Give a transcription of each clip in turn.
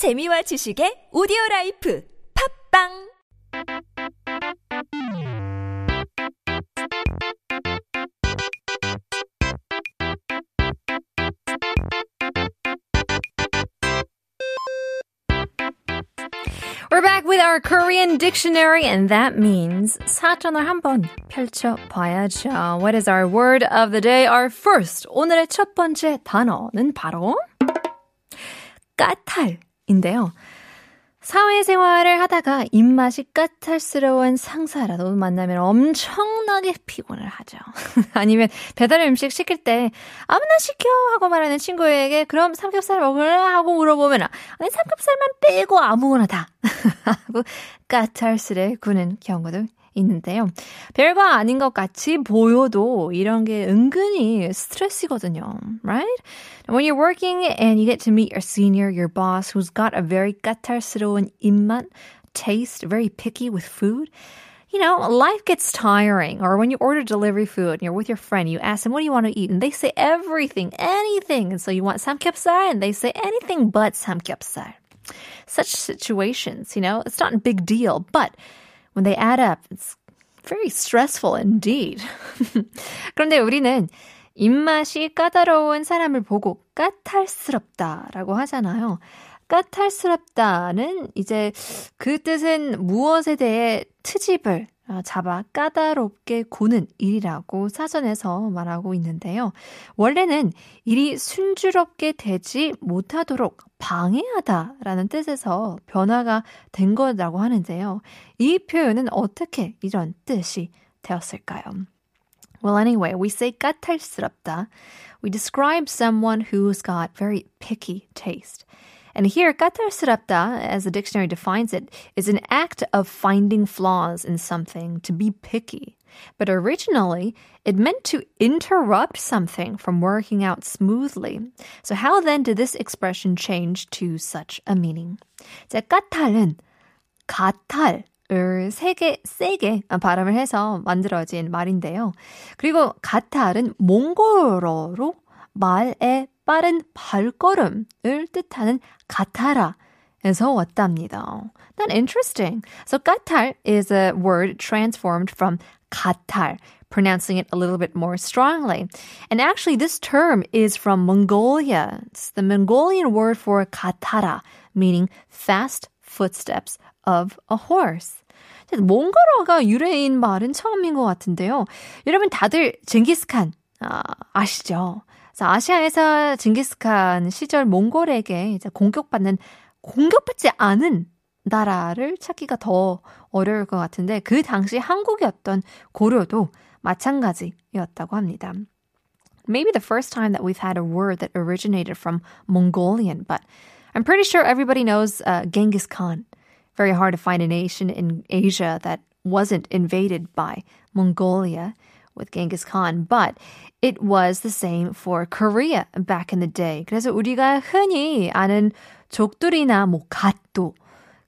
재미와 지식의 오디오 라이프 팟빵 We're back with our Korean dictionary, and that means 사전을 한번 펼쳐 봐야죠. What is our word of the day? Our first, 오늘의 첫 번째 단어는 바로 까탈. 인데요. 사회생활을 하다가 입맛이 까탈스러운 상사라도 만나면 엄청나게 피곤을 하죠. 아니면 배달 음식 시킬 때 아무나 시켜 하고 말하는 친구에게 그럼 삼겹살 먹을래? 하고 물어보면 아니 삼겹살만 빼고 아무거나 다 하고 까탈스레 구는 경우도 있는데요. 별거 아닌 것 같이 보여도 이런 게 은근히 스트레스거든요. Right? When you're working and you get to meet your senior, your boss, who's got a very 까탈스러운 입맛, taste, very picky with food, you know, life gets tiring. Or when you order delivery food and you're with your friend, you ask them, what do you want to eat? And they say everything, anything. And so you want samgyeopsal and they say anything but samgyeopsal. Such situations, you know, it's not a big deal, but when they add up, it's very stressful indeed. 그런데 우리는 입맛이 까다로운 사람을 보고 까탈스럽다라고 하잖아요. 까탈스럽다는 이제 그 뜻은 무엇에 대해 트집을 잡아 까다롭게 고는 일이라고 사전에서 말하고 있는데요. 원래는 일이 순조롭게 되지 못하도록 방해하다라는 뜻에서 변화가 된 거라고 하는데요. 이 표현은 어떻게 이런 뜻이 되었을까요? Well, anyway, we say 까탈스럽다. We describe someone who's got very picky taste. And here, 까탈스럽다, as the dictionary defines it, is an act of finding flaws in something, to be picky. But originally, it meant to interrupt something from working out smoothly. So how then did this expression change to such a meaning? 자, 까탈은 가탈, 을 세게 세게 발음을 해서 만들어진 말인데요. 그리고 가탈은 몽골어로 말의 빠른 발걸음을 뜻하는 가타라에서 왔답니다. That's interesting. So Qatar is a word transformed from Qatar, pronouncing it a little bit more strongly. And actually, this term is from Mongolia. It's the Mongolian word for Katara, meaning fast footsteps of a horse. 몽골어가 유래인 말은 처음인 것 같은데요. 여러분 다들 징기스칸 아, 아시죠? 아시아에서 징기스칸 시절 몽골에게 공격받는 공격받지 않은 나라를 찾기가 더 어려울 것 같은데 그 당시 한국이었던 고려도 마찬가지였다고 합니다. Maybe the first time that we've had a word that originated from Mongolian, but I'm pretty sure everybody knows uh, Genghis Khan. Very hard to find a nation in Asia that wasn't invaded by Mongolia with Genghis Khan, but it was the same for Korea back in the day. 그래서 우리가 흔히 아는 족두리나 뭐 갓도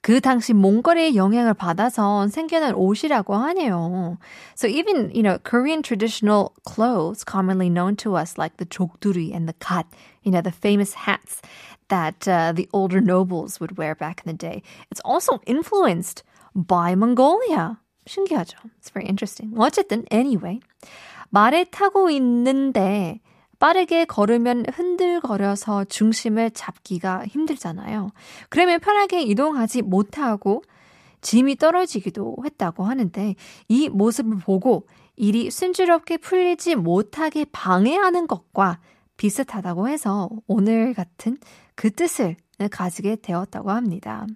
그 당시 몽골의 영향을 받아서 생겨난 옷이라고 하네요. So even, you know, Korean traditional clothes commonly known to us like the jokduri and the kat, you know, the famous hats that uh, the older nobles would wear back in the day. It's also influenced by Mongolia. 신기하죠? It's very interesting. 어쨌든 anyway. 말에 타고 있는데 빠르게 걸으면 흔들거려서 중심을 잡기가 힘들잖아요. 그러면 편하게 이동하지 못하고 짐이 떨어지기도 했다고 하는데 이 모습을 보고 일이 순조롭게 풀리지 못하게 방해하는 것과 비슷하다고 해서 오늘 같은 그 뜻을 가지게 되었다고 합니다.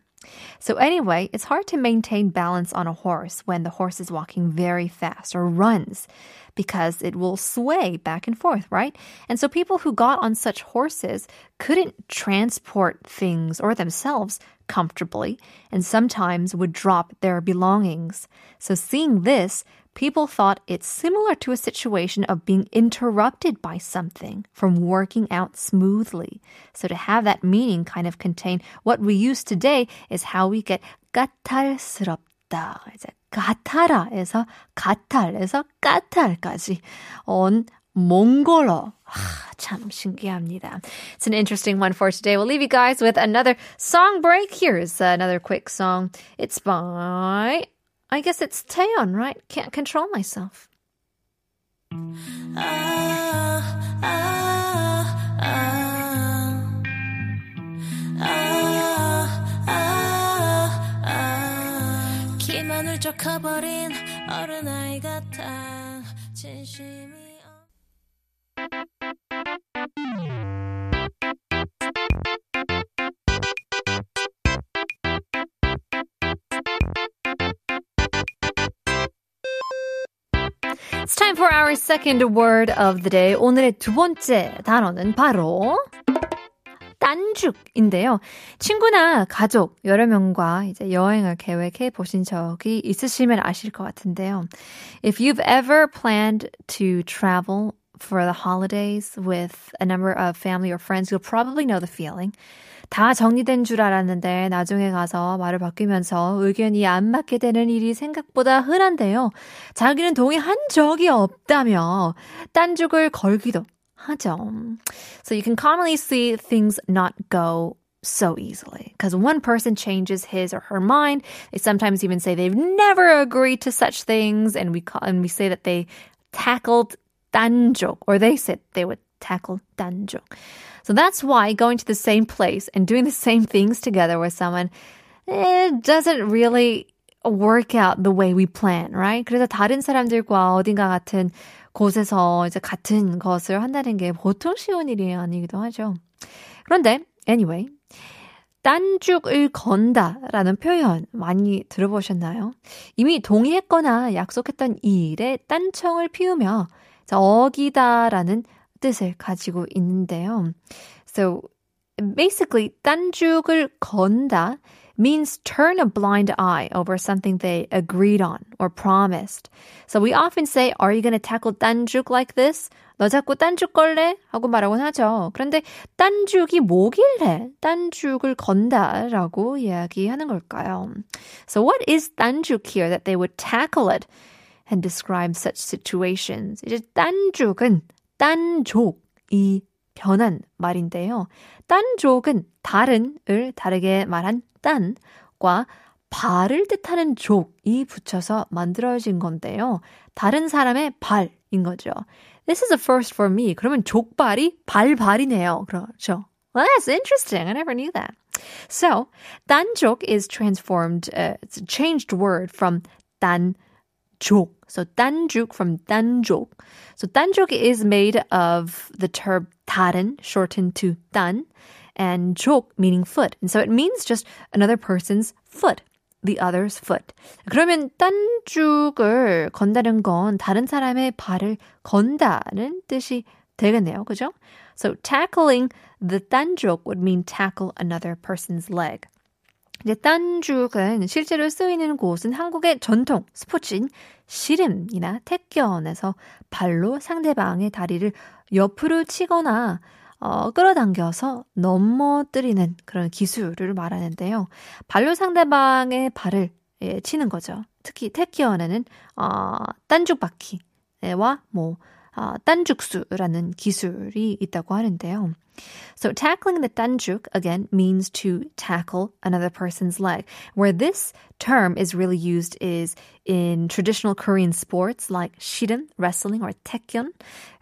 So anyway, it's hard to maintain balance on a horse when the horse is walking very fast or runs because it will sway back and forth, right? And so people who got on such horses couldn't transport things or themselves comfortably and sometimes would drop their belongings. So seeing this, people thought it's similar to a situation of being interrupted by something from working out smoothly. So to have that meaning kind of contain what we use today is how we get 까탈스럽다. 이제 가타라에서 가탈에서 까탈까지 온 몽골어. 아, 참 신기합니다. It's an interesting one for today. We'll leave you guys with another song break. Here's another quick song. It's by, I guess it's Taeyeon, right? Can't control myself. 기만을 커버린 어른아이 같아 진심이 It's time for our second word of the day. 오늘의 두 번째 단어는 바로 딴죽인데요. 친구나 가족 여러 명과 이제 여행을 계획해 보신 적이 있으시면 아실 것 같은데요. If you've ever planned to travel for the holidays with a number of family or friends, you'll probably know the feeling. 다 정리된 줄 알았는데 나중에 가서 말을 바뀌면서 의견이 안 맞게 되는 일이 생각보다 흔한데요. 자기는 동의한 적이 없다며 딴죽을 걸기도 하죠. So you can commonly see things not go so easily because one person changes his or her mind. They sometimes even say they've never agreed to such things, and we call, and we say that they tackled 단족, or they said they would tackle 단족. So that's why going to the same place and doing the same things together with someone it doesn't really work out the way we plan, right? 그래서 다른 사람들과 어딘가 같은 곳에서 이제 같은 것을 한다는 게 보통 쉬운 일이 아니기도 하죠. 그런데 anyway, 딴죽을 건다라는 표현 많이 들어보셨나요? 이미 동의했거나 약속했던 이 일에 딴청을 피우며 어기다라는 뜻을 가지고 있는데요. So basically 딴죽을 건다 means turn a blind eye over something they agreed on or promised. So we often say, are you going to tackle 딴죽 like this? 너 자꾸 딴죽 걸래? 하고 말하곤 하죠. 그런데 딴죽이 뭐길래 딴죽을 건다라고 이야기하는 걸까요? So what is 딴죽 here that they would tackle it and describe such situations? 이제 딴죽은 딴족이 변한 말인데요. 딴족은 다른을 다르게 말한 딴과 발을 뜻하는 족이 붙여서 만들어진 건데요. 다른 사람의 발인 거죠. This is a first for me. 그러면 족발이 발발이네요. 그렇죠. Well, that's interesting. I never knew that. So, 딴족 is transformed, uh, it's a changed word from 딴족. So, 딴죽 from 딴족. So, 딴족 is made of the term 다른, shortened to 딴, and 족 meaning foot. And so it means just another person's foot. the other's foot. 그러면 딴죽을 건다는 건 다른 사람의 발을 건다는 뜻이 되겠네요. 그죠? So tackling the 딴죽 would mean tackle another person's leg. 이제 딴죽은 실제로 쓰이는 곳은 한국의 전통 스포츠인 씨름이나 태권에서 발로 상대방의 다리를 옆으로 치거나 어, 끌어당겨서 넘어뜨리는 그런 기술을 말하는데요. 발로 상대방의 발을 예, 치는 거죠. 특히 태권에는 어, 딴죽바퀴와 뭐 어, 기술이 있다고 하는데요. So tackling the tanjuk again means to tackle another person's leg. Where this term is really used is in traditional Korean sports like ssireum wrestling or taekyon,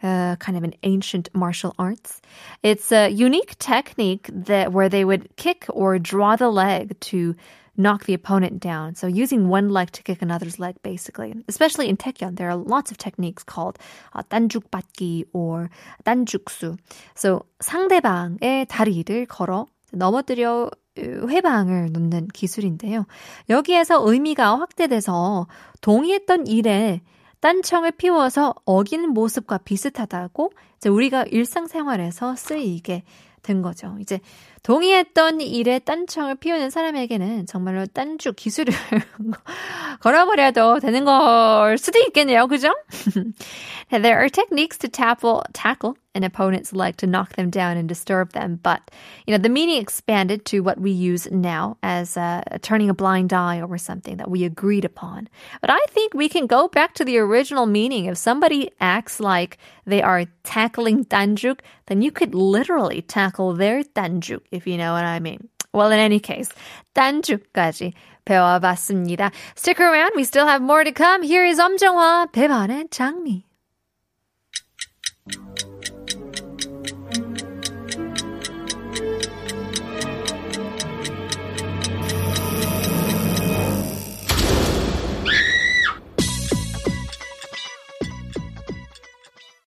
uh, kind of an ancient martial arts. It's a unique technique that where they would kick or draw the leg to knock the opponent down. So using one leg to kick another's leg, basically. Especially in Taekyon, there are lots of techniques called uh, 단죽받기 or 단죽수. So 상대방의 다리를 걸어 넘어뜨려 회방을 놓는 기술인데요. 여기에서 의미가 확대돼서 동의했던 일에 딴청을 피워서 어기는 모습과 비슷하다고 이제 우리가 일상생활에서 쓰이게 된 거죠. 이제 동의했던 일에 딴청을 피우는 사람에게는 정말로 딴주 기술을 걸어버려도 되는 걸 수도 있겠네요. 그죠? there are techniques to tackle, tackle an opponent's like to knock them down and disturb them. But, you know, the meaning expanded to what we use now as uh, turning a blind eye over something that we agreed upon. But I think we can go back to the original meaning. If somebody acts like they are tackling danjuk, then you could literally tackle their danjuk, if you know what I mean. Well, in any case, 딴죽까지 배워봤습니다. Stick around, we still have more to come. Here is 엄정화, 배반의 장미.